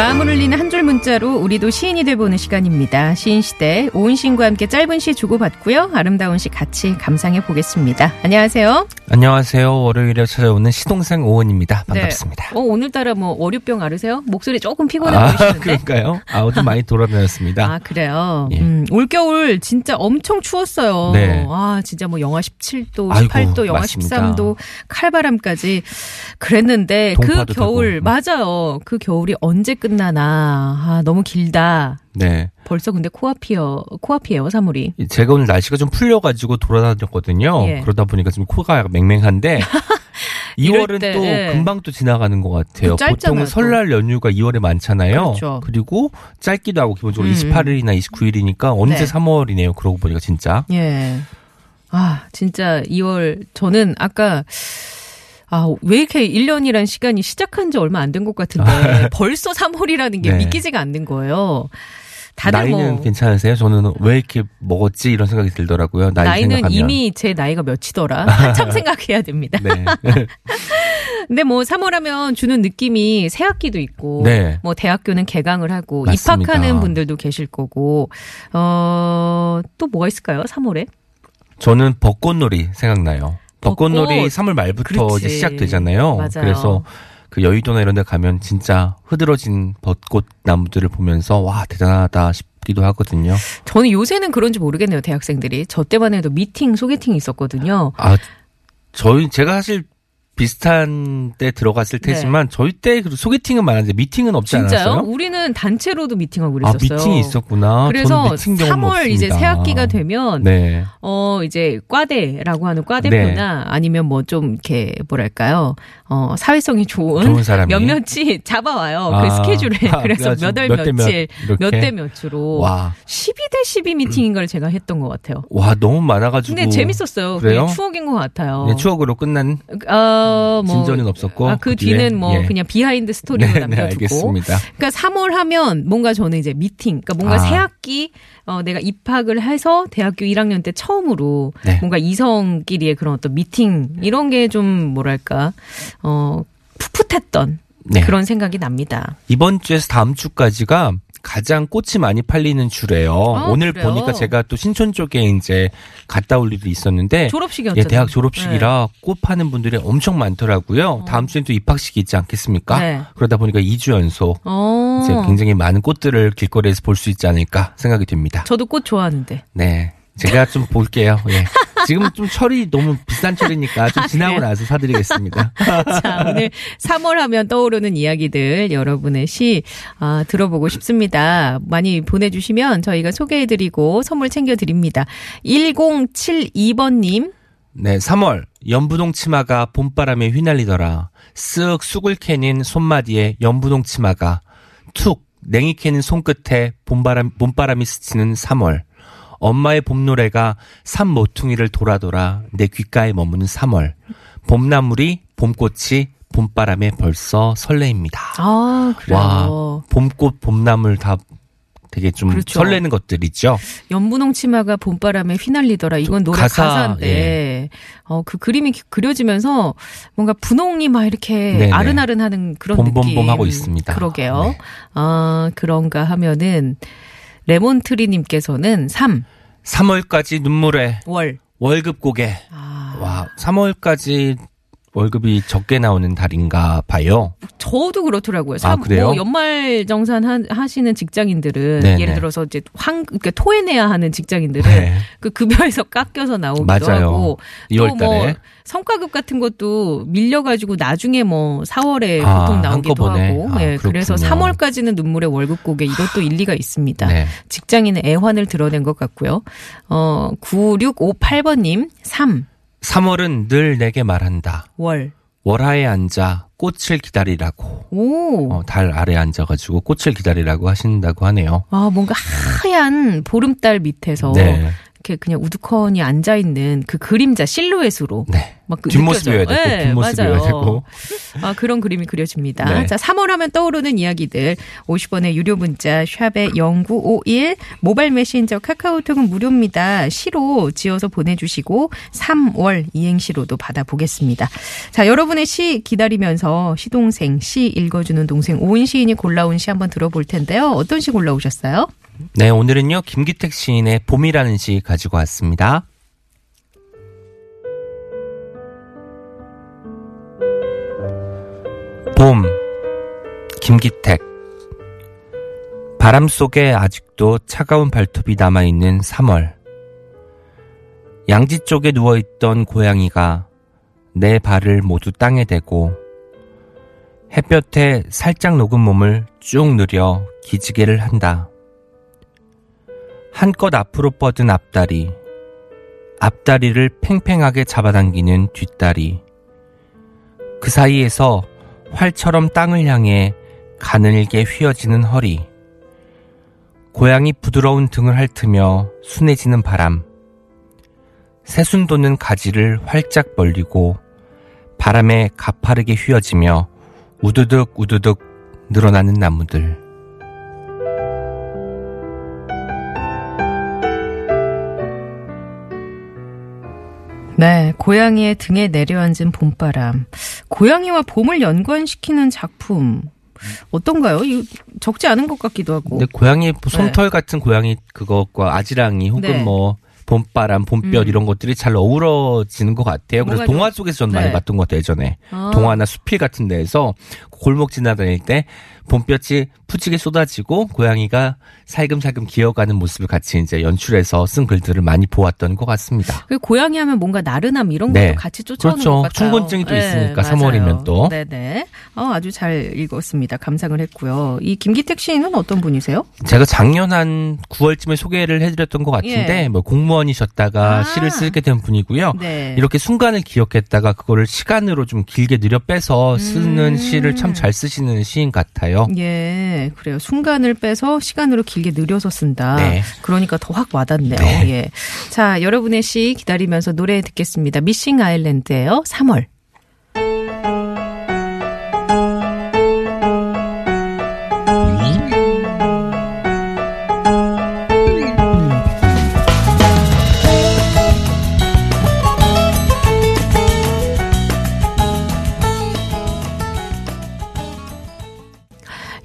마음을 울리는 한 줄 문자로 우리도 시인이 돼보는 시간입니다. 시인 시대 오은신과 함께 짧은 시 주고받고요. 아름다운 시 같이 감상해 보겠습니다. 안녕하세요. 안녕하세요. 월요일에 찾아오는 시동생 오은입니다. 반갑습니다. 네. 어, 오늘따라 뭐 월요병 앓으세요? 목소리 조금 피곤해 아, 보이시는데. 그럴까요? 아, 좀 많이 돌아다녔습니다. 아, 그래요? 예. 음, 올겨울 진짜 엄청 추웠어요. 네. 아, 진짜 뭐 영하 17도, 아이고, 18도, 영하 맞습니다. 13도, 칼바람까지 그랬는데 그 겨울, 되고. 맞아요. 그 겨울이 언제 끝나나. 아, 너무 길다. 네. 벌써 근데 코앞이요, 코앞이에요, 3월이. 제가 오늘 날씨가 좀 풀려가지고 돌아다녔거든요. 예. 그러다 보니까 좀 코가 맹맹한데. 이럴 2월은 때, 또 예. 금방 또 지나가는 것 같아요. 또. 설날 연휴가 2월에 많잖아요. 그렇죠. 리고 짧기도 하고 기본적으로 음. 28일이나 29일이니까 언제 네. 3월이네요. 그러고 보니까 진짜. 예. 아, 진짜 2월, 저는 아까, 아, 왜 이렇게 1년이란 시간이 시작한 지 얼마 안 된 것 같은데, 벌써 3월이라는 게 네. 믿기지가 않는 거예요. 나이는 뭐. 괜찮으세요? 저는 왜 이렇게 먹었지 이런 생각이 들더라고요. 나이 생각하면. 이미 제 나이가 몇이더라. 한참 생각해야 됩니다. 네. 근데 뭐 3월 하면 주는 느낌이 새 학기도 있고, 네. 뭐 대학교는 개강을 하고, 맞습니다. 입학하는 분들도 계실 거고, 어, 또 뭐가 있을까요? 3월에? 저는 벚꽃놀이 생각나요. 벚꽃놀이 벚꽃. 3월 말부터 그렇지. 이제 시작되잖아요. 맞아요. 그래서 그 여의도나 이런 데 가면 진짜 흐드러진 벚꽃 나무들을 보면서 와, 대단하다 싶기도 하거든요. 저는 요새는 그런지 모르겠네요, 대학생들이. 저 때만 해도 미팅, 소개팅이 있었거든요. 아, 저희 제가 사실 비슷한 때 들어갔을 테지만 저희 때그 소개팅은 많았는데 미팅은 없지 네. 진짜요? 않았어요? 우리는 단체로도 미팅하고 아, 그랬었어요. 미팅이 있었구나. 그래서 미팅 경험은 3월 이제. 새 학기가 되면 네. 어 이제 과대라고 하는 과대표나 아니면 뭐 좀 이렇게 뭐랄까요? 어 사회성이 좋은, 좋은 사람이. 몇몇이 잡아와요. 아. 그 스케줄에. 아, 그래서 몇 월 며칠? 몇 대 몇으로 와, 12대 12 미팅인 걸 제가 했던 것 같아요. 와 너무 많아 가지고. 근데 재밌었어요. 그래요? 추억인 것 같아요. 네, 추억으로 끝난 어, 뭐 진전은 없었고 아, 그 그 뒤는 뭐 예. 그냥 behind story로 네, 네, 남겨두고. 알겠습니다. 그러니까 3월 하면 뭔가 저는 이제 미팅, 그러니까 뭔가 아. 새 학기 어, 내가 입학을 해서 대학교 1학년 때 처음으로 네. 뭔가 이성끼리의 그런 어떤 미팅 이런 게 좀 뭐랄까 어 풋풋했던 네. 그런 생각이 납니다. 이번 주에서 다음 주까지가 가장 꽃이 많이 팔리는 주래요. 오늘 그래요? 보니까 제가 또 신촌 쪽에 이제 갔다 올 일이 있었는데 졸업식이었잖아요. 예, 대학 졸업식이라 꽃 파는 분들이 엄청 많더라고요. 다음 주엔 또 입학식이 있지 않겠습니까? 어. 네. 그러다 보니까 2주 연속 어. 이제 굉장히 많은 꽃들을 길거리에서 볼 수 있지 않을까 생각이 됩니다. 저도 꽃 좋아하는데. 네. 제가 좀 볼게요. 예. 지금 좀 철이 너무 비싼 철이니까 좀 지나고 그래요? 나서 사드리겠습니다. 자, 오늘 3월 하면 떠오르는 이야기들 여러분의 시 아, 들어보고 싶습니다. 많이 보내주시면 저희가 소개해드리고 선물 챙겨드립니다. 1072번님, 네, 3월 연부동 치마가 봄바람에 휘날리더라. 쓱 쑥을 캐닌 손마디에 연부동 치마가 툭 냉이 캐는 손끝에 봄바람 봄바람이 스치는 3월. 엄마의 봄 노래가 산 모퉁이를 돌아 돌아 내 귓가에 머무는 3월. 봄나물이 봄꽃이 봄바람에 벌써 설레입니다. 아, 그래요. 와, 봄꽃 봄나물 다 되게 좀 그렇죠. 설레는 것들이죠. 연분홍 치마가 봄바람에 휘날리더라. 이건 노래 가사, 가사, 인데 예. 어, 그 그림이 그려지면서 뭔가 분홍이 막 이렇게 네네. 아른아른하는 그런 봄봄봄 느낌. 하고 있습니다. 그러게요. 네. 아, 그런가 하면은 레몬트리님께서는 3, 3월까지 눈물에 월. 월급 고개. 아, 와, 3월까지 월급이 적게 나오는 달인가 봐요. 저도 그렇더라고요. 아, 삼- 그래요? 뭐 연말 정산 하, 하시는 직장인들은 네네. 예를 들어서 이제 황 그러니까 토해내야 하는 직장인들은 네. 그 급여에서 깎여서 나오기도 맞아요. 하고 2월 또뭐 달에. 성과급 같은 것도 밀려가지고 나중에 뭐 4월에 아, 보통 나오기도 한꺼번에? 하고 아, 예, 그래서 그렇군요. 3월까지는 눈물의 월급 고개 이것도 일리가 있습니다. 네. 직장인의 애환을 드러낸 것 같고요. 어 9658번님 3 3월은 늘 내게 말한다. 월. 월하에 앉아 꽃을 기다리라고. 오. 어, 달 아래 앉아가지고 꽃을 기다리라고 하신다고 하네요. 아, 뭔가 하얀 보름달 밑에서 네. 이렇게 그냥 우두커니 앉아 있는 그 그림자 실루엣으로 네. 막 그 뒷모습 이어야 느껴져요. 되고, 네, 뒷모습 이어야 맞아요. 되고. 아, 그런 그림이 그려집니다. 네. 자, 3월 하면 떠오르는 이야기들 50원의 유료 문자 샵의 0951 모바일 메신저 카카오톡은 무료입니다. 시로 지어서 보내주시고 3월 이행시로도 받아보겠습니다. 자, 여러분의 시 기다리면서 시동생 시 읽어주는 동생 오은 시인이 골라온 시 한번 들어볼 텐데요. 어떤 시 골라오셨어요? 네, 오늘은요, 김기택 시인의 봄이라는 시 가지고 왔습니다. 봄, 김기택. 바람 속에 아직도 차가운 발톱이 남아있는 3월. 양지 쪽에 누워있던 고양이가 내 발을 모두 땅에 대고 햇볕에 살짝 녹은 몸을 쭉 누려 기지개를 한다. 한껏 앞으로 뻗은 앞다리, 앞다리를 팽팽하게 잡아당기는 뒷다리. 그 사이에서 활처럼 땅을 향해 가늘게 휘어지는 허리. 고양이 부드러운 등을 핥으며 순해지는 바람. 새순 돋는 가지를 활짝 벌리고 바람에 가파르게 휘어지며 우두둑 우두둑 늘어나는 나무들. 네, 고양이의 등에 내려앉은 봄바람. 고양이와 봄을 연관시키는 작품. 어떤가요? 이 적지 않은 것 같기도 하고. 근데 고양이 솜털 같은 고양이 그것과 아지랑이 혹은 네. 뭐 봄바람, 봄볕 음. 이런 것들이 잘 어우러지는 것 같아요. 그래서 동화 속에서 전 네. 많이 봤던 것 같아요, 예전에. 아. 동화나 수필 같은 데에서 골목 지나다닐 때 봄볕이 푸지게 쏟아지고 고양이가 살금살금 기어가는 모습을 같이 이제 연출해서 쓴 글들을 많이 보았던 것 같습니다. 그 고양이 하면 뭔가 나른함 이런 네. 것도 같이 쫓아오는 그렇죠. 것 같아요. 충곤증이 또 있으니까, 맞아요. 3월이면 또. 네네. 어, 아주 잘 읽었습니다. 감상을 했고요. 이 김기택 시인은 어떤 분이세요? 제가 작년 한 9월쯤에 소개를 해드렸던 것 같은데 예. 뭐 공무원이셨다가 아. 시를 쓰게 된 분이고요. 네. 이렇게 순간을 기억했다가 그거를 시간으로 좀 길게 느려 빼서 쓰는 음. 시를 참잘 쓰시는 시인 같아요. 예, 그래요. 순간을 빼서 시간으로 길게 늘려서 쓴다. 네. 그러니까 더 확 와닿네요. 네. 예. 자, 여러분의 시 기다리면서 노래 듣겠습니다. 미싱 아일랜드예요. 3월.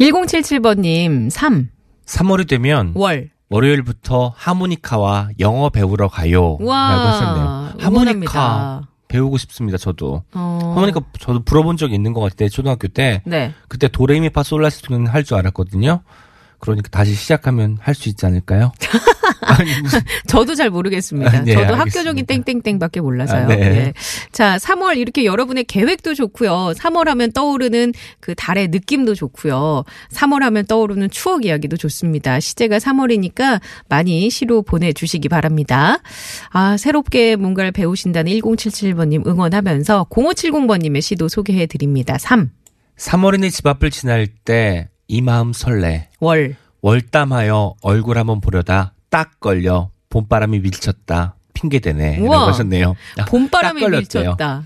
(1077번님) 3. 3월이 되면 월. 월요일부터 하모니카와 영어 배우러 가요. 와. 라고 하셨네요. 하모니카 응원합니다. 배우고 싶습니다. 저도. 어. 하모니카 저도 불어본 적이 있는 것 같아요. 초등학교 때. 네. 그때 도레미파 솔라시도는 할 줄 알았거든요. 그러니까 다시 시작하면 할 수 있지 않을까요? 아니, 무슨 저도 잘 모르겠습니다. 아, 네, 저도 알겠습니다. 학교적인 땡땡땡밖에 몰라서요. 아, 네. 예. 자, 3월 이렇게 여러분의 계획도 좋고요. 3월 하면 떠오르는 그 달의 느낌도 좋고요. 3월 하면 떠오르는 추억 이야기도 좋습니다. 시제가 3월이니까 많이 시로 보내주시기 바랍니다. 아, 새롭게 뭔가를 배우신다는 1077번님 응원하면서 0570번님의 시도 소개해 드립니다. 3. 3월이네 집 앞을 지날 때 이 마음 설레. 월. 월담하여 얼굴 한번 보려다 딱 걸려 봄바람이 밀쳤다 핑계대네. 라고 하셨네요. 아, 봄바람이. 밀쳤다.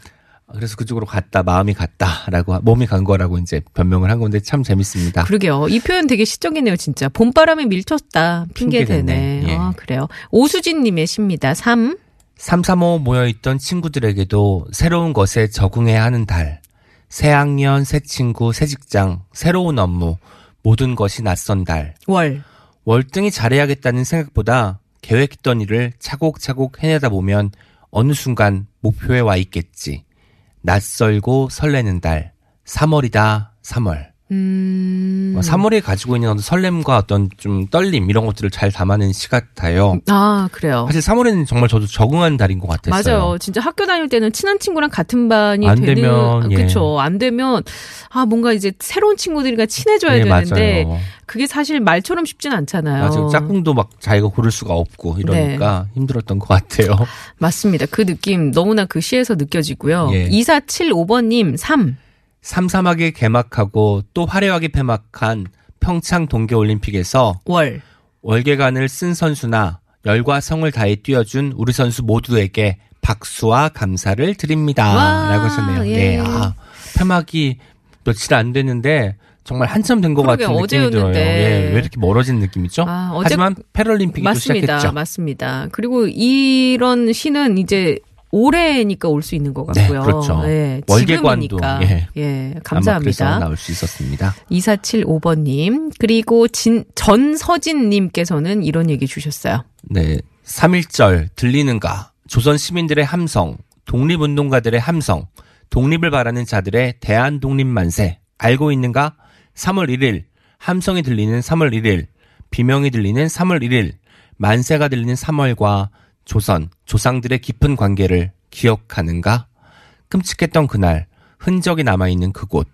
그래서 그쪽으로 갔다 마음이 갔다라고 하- 몸이 간 거라고 이제 변명을 한 건데 참 재밌습니다. 그러게요. 이 표현 되게 시적이네요, 진짜. 봄바람에 밀쳤다. 핑계대네. 핑계대네. 예. 아, 그래요. 오수진 님의 시입니다. 3. 335 모여 있던 친구들에게도 새로운 것에 적응해야 하는 달. 새 학년, 새 친구, 새 직장, 새로운 업무, 모든 것이 낯선 달. 월. 월등히 잘해야겠다는 생각보다 계획했던 일을 차곡차곡 해내다 보면 어느 순간 목표에 와 있겠지. 낯설고 설레는 달 3월이다 3월. 음. 3월이 가지고 있는 어떤 설렘과 어떤 좀 떨림 이런 것들을 잘 담아낸 시 같아요. 아, 그래요. 사실 3월에는 정말 저도 적응한 달인 것 같았어요. 맞아요. 진짜 학교 다닐 때는 친한 친구랑 같은 반이 안 되는 되면, 예. 그렇죠. 안 되면 아 뭔가 이제 새로운 친구들과 친해져야 네, 되는데 맞아요. 그게 사실 말처럼 쉽진 않잖아요. 맞아요. 짝꿍도 막 자기가 고를 수가 없고 이러니까 네. 힘들었던 것 같아요. 맞습니다. 그 느낌 너무나 그 시에서 느껴지고요. 예. 2475번님 3. 삼삼하게 개막하고 또 화려하게 폐막한 평창 동계올림픽에서 월. 월계관을 쓴 선수나 열과 성을 다해 뛰어준 우리 선수 모두에게 박수와 감사를 드립니다. 와, 라고 하셨네요. 예. 네. 아, 폐막이 며칠 안 됐는데 정말 한참 된 것 같은 느낌이 들어요. 어제였는데. 예, 왜 이렇게 멀어진 느낌이죠? 아, 어제- 하지만 패럴림픽이 또 맞습니다. 시작했죠. 맞습니다. 그리고 이런 시는 이제 올해니까 올 수 있는 것 네, 같고요. 그렇죠. 예, 월계관도. 예. 예, 감사합니다. 나올 수 있었습니다. 2475번님. 그리고 진, 전서진님께서는 이런 얘기 주셨어요. 네. 3.1절 들리는가? 조선 시민들의 함성, 독립운동가들의 함성, 독립을 바라는 자들의 대한 독립 만세. 알고 있는가? 3월 1일, 함성이 들리는 3월 1일, 비명이 들리는 3월 1일, 만세가 들리는 3월과 조선, 조상들의 깊은 관계를 기억하는가? 끔찍했던 그날, 흔적이 남아있는 그곳.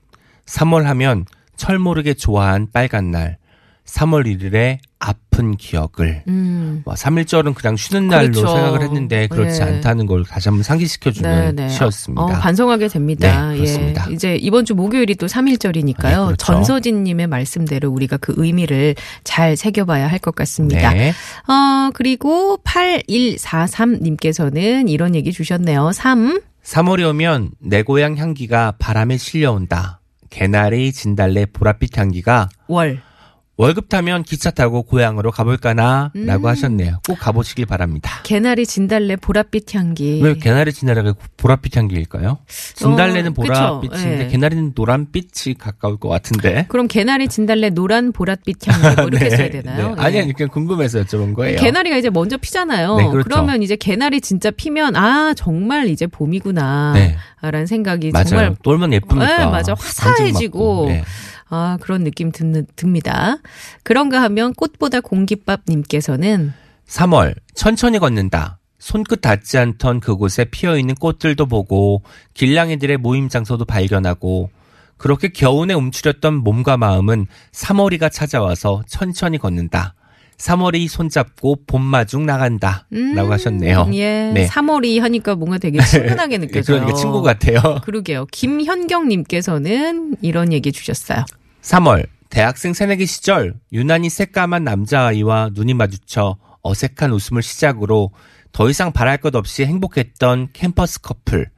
3월 하면 철 모르게 좋아한 빨간 날. 3월 1일의 아픈 기억을. 음. 와, 3일절은 그냥 쉬는 날로 그렇죠. 생각을 했는데 그렇지 네. 않다는 걸 다시 한번 상기시켜주는 시였습니다. 어, 반성하게 됩니다. 네, 그렇습니다. 예. 이제 이번 주 목요일이 또 3일절이니까요. 네, 그렇죠. 전서진님의 말씀대로 우리가 그 의미를 잘 새겨봐야 할 것 같습니다. 네. 어, 그리고 8143님께서는 이런 얘기 주셨네요. 3. 3월이 오면 내 고향 향기가 바람에 실려온다. 개나리, 진달래, 보랏빛 향기가 월. 월급 타면 기차 타고 고향으로 가볼까나? 음. 라고 하셨네요. 꼭 가보시길 바랍니다. 개나리, 진달래, 보랏빛 향기. 왜 개나리, 진달래가 보랏빛 향기일까요? 진달래는 어. 보랏빛인데 예. 개나리는 노란빛이 가까울 것 같은데. 그럼 개나리, 진달래, 노란, 보랏빛 향기 뭐 이렇게 써야 되나요? 네. 아니, 예. 아니, 그냥 궁금해서 여쭤본 거예요. 개나리가 이제 먼저 피잖아요. 네, 그렇죠. 러면 이제 개나리 진짜 피면 아 정말 이제 봄이구나. 네. 라는 생각이 맞아요. 정말 똘면 예쁘니까. 네, 맞아. 화사해지고. 아 그런 느낌 드, 듭니다. 그런가 하면 꽃보다 공깃밥님께서는 3월 천천히 걷는다. 손끝 닿지 않던 그곳에 피어 있는 꽃들도 보고 길냥이들의 모임 장소도 발견하고 그렇게 겨우내 움츠렸던 몸과 마음은 3월이가 찾아와서 천천히 걷는다. 3월이 손잡고 봄마중 나간다. 라고 하셨네요. 예, 네. 3월이 하니까 뭔가 되게 친근하게 느껴져요. 그러니까 친구 같아요. 그러게요. 김현경님께서는 이런 얘기 주셨어요. 3월 대학생 새내기 시절 유난히 새까만 남자아이와 눈이 마주쳐 어색한 웃음을 시작으로 더 이상 바랄 것 없이 행복했던 캠퍼스 커플.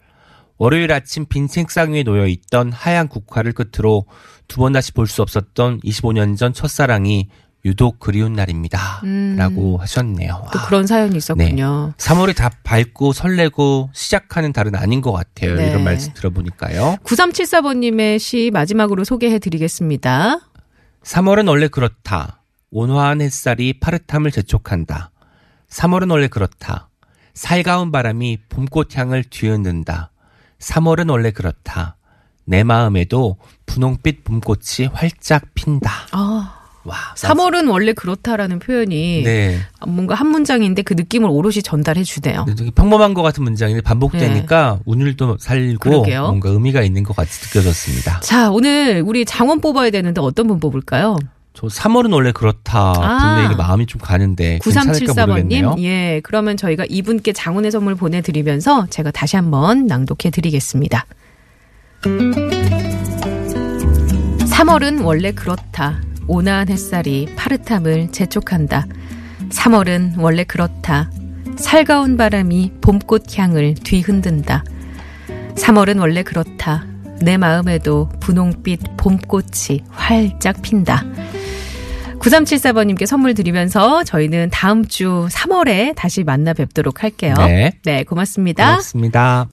월요일 아침 빈 책상 위에 놓여 있던 하얀 국화를 끝으로 두 번 다시 볼 수 없었던 25년 전 첫사랑이 유독 그리운 날입니다. 라고 하셨네요. 또 와. 그런 사연이 있었군요. 3월이 다 밝고 설레고 시작하는 달은 아닌 것 같아요. 네. 이런 말씀 들어보니까요. 9374번님의 시 마지막으로 소개해 드리겠습니다. 3월은 원래 그렇다. 온화한 햇살이 파릇함을 재촉한다. 3월은 원래 그렇다. 살가운 바람이 봄꽃 향을 뒤흔든다. 3월은 원래 그렇다. 내 마음에도 분홍빛 봄꽃이 활짝 핀다. 아, 와. 3월은 원래 그렇다라는 표현이 네. 뭔가 한 문장인데 그 느낌을 오롯이 전달해 주네요. 네, 되게 평범한 것 같은 문장인데 반복되니까 운율도 살고 그러게요. 뭔가 의미가 있는 것 같이 느껴졌습니다. 자, 오늘 우리 장원 뽑아야 되는데 어떤 분 뽑을까요? 저 3월은 원래 그렇다. 아. 분명히 이게 마음이 좀 가는데 괜찮을까 모르겠네요. 9374번님. 예, 그러면 저희가 이분께 장원의 선물 보내드리면서 제가 다시 한번 낭독해 드리겠습니다. 3월은 원래 그렇다. 온화한 햇살이 파릇함을 재촉한다. 3월은 원래 그렇다. 살가운 바람이 봄꽃 향을 뒤흔든다. 3월은 원래 그렇다. 내 마음에도 분홍빛 봄꽃이 활짝 핀다. 9374번님께 선물 드리면서 저희는 다음 주 3월에 다시 만나 뵙도록 할게요. 네. 네, 고맙습니다. 고맙습니다.